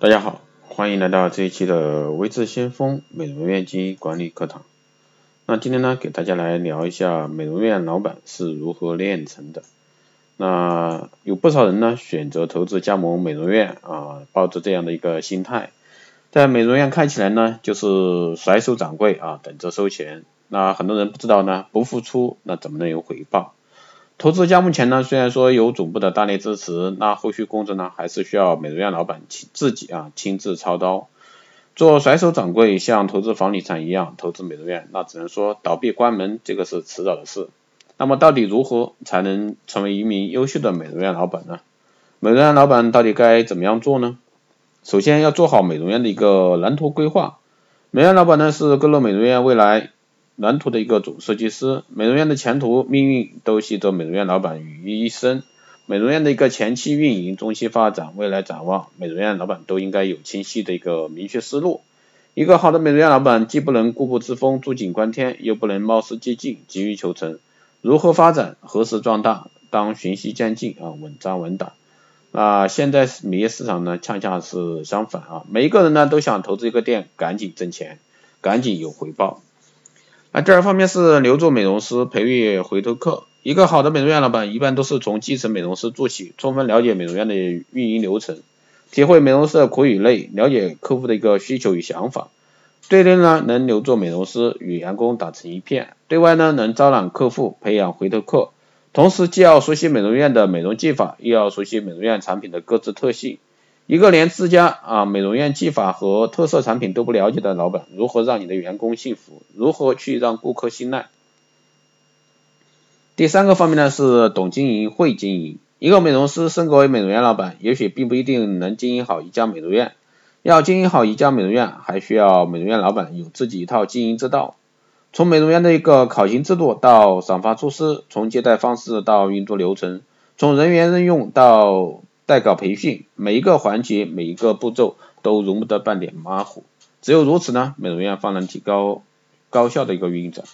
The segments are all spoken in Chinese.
大家好，欢迎来到这一期的微智先锋美容院经营管理课堂。那今天呢，给大家来聊一下美容院老板是如何炼成的。那有不少人呢选择投资加盟美容院啊，抱着这样的一个心态，在美容院开起来呢，就是甩手掌柜啊，等着收钱。那很多人不知道呢，不付出那怎么能有回报？投资加盟前呢，虽然说有总部的大力支持，那后续工作呢，还是需要美容院老板亲自己啊亲自操刀，做甩手掌柜，像投资房地产一样投资美容院，那只能说倒闭关门，这个是迟早的事。那么到底如何才能成为一名优秀的美容院老板呢？美容院老板到底该怎么样做呢？首先要做好美容院的一个蓝图规划，美容院老板呢是各路美容院未来。蓝图的一个总设计师，美容院的前途命运都系着美容院老板于一身。美容院的一个前期运营、中期发展、未来展望，美容院老板都应该有清晰的一个明确思路。一个好的美容院老板，既不能固步自封、坐井观天，又不能冒失激进、急于求成。如何发展？何时壮大？当循序渐进啊，稳扎稳打。那现在美业市场呢，恰恰是相反啊，每一个人呢都想投资一个店，赶紧挣钱，赶紧有回报。啊第二方面是留住美容师，培育回头客。一个好的美容院老板，一般都是从基层美容师做起，充分了解美容院的运营流程，体会美容师的苦与累，了解客户的一个需求与想法。对内呢，能留住美容师，与员工打成一片；对外呢，能招揽客户，培养回头客。同时，既要熟悉美容院的美容技法，又要熟悉美容院产品的各自特性。一个连自家啊美容院技法和特色产品都不了解的老板，如何让你的员工信服？如何去让顾客信赖？第三个方面呢是懂经营、会经营。一个美容师升格为美容院老板，也许并不一定能经营好一家美容院。要经营好一家美容院，还需要美容院老板有自己一套经营之道。从美容院的一个考勤制度到赏罚措施，从接待方式到运作流程，从人员任用到代稿培训，每一个环节、每一个步骤都容不得半点马虎。只有如此呢，美容院方能提高高效的一个运转。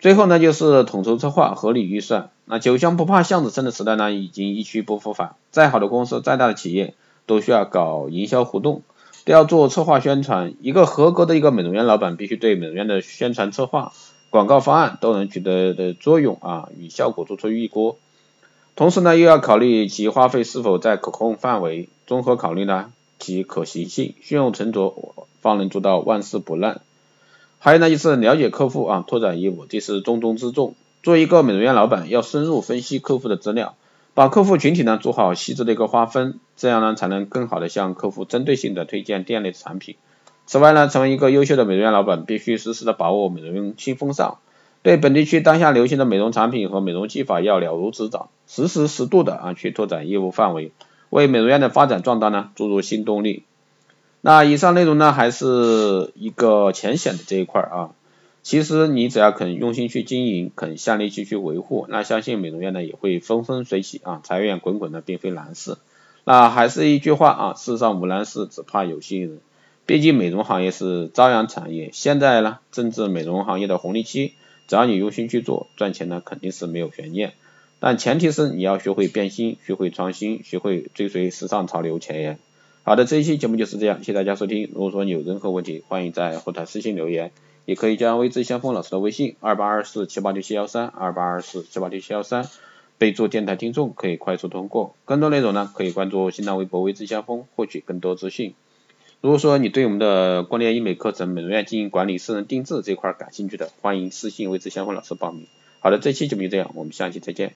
最后呢，就是统筹策划、合理预算。那酒香不怕巷子深的时代呢，已经一去不复返。再好的公司、再大的企业，都需要搞营销活动，都要做策划宣传。一个合格的一个美容院老板，必须对美容院的宣传策划、广告方案都能取得的作用啊与效果做出预估。同时呢，又要考虑其花费是否在可控范围，综合考虑呢其可行性，信用成竹，方能做到万事不烂。还有呢，就是了解客户啊，拓展业务，这是重中之重。做一个美容院老板，要深入分析客户的资料，把客户群体呢做好细致的一个划分，这样呢才能更好的向客户针对性的推荐店内的产品。此外呢，成为一个优秀的美容院老板，必须实时的把握美容新风尚。对本地区当下流行的美容产品和美容技法要了如指掌，实时适度的啊去拓展业务范围，为美容院的发展壮大呢注入新动力。那以上内容呢还是一个浅显的这一块啊，其实你只要肯用心去经营，肯下力气去维护，那相信美容院呢也会风生水起啊，财源滚滚的并非难事。那还是一句话啊，世上无难事，只怕有心人。毕竟美容行业是朝阳产业，现在呢正值美容行业的红利期。只要你用心去做，赚钱呢肯定是没有悬念，但前提是你要学会变心，学会创新，学会追随时尚潮流前沿。好的，这一期节目就是这样，谢谢大家收听。如果说你有任何问题，欢迎在后台私信留言，也可以加微知先锋老师的微信二八二四七八六七幺三二八二四七八六七幺三，备注电台听众可以快速通过。更多内容呢，可以关注新浪微博微知先锋，获取更多资讯。如果说你对我们的光电医美课程、美容院经营管理、私人定制这块感兴趣的，欢迎私信为之相关老师报名。好的，这期节目就这样，我们下期再见。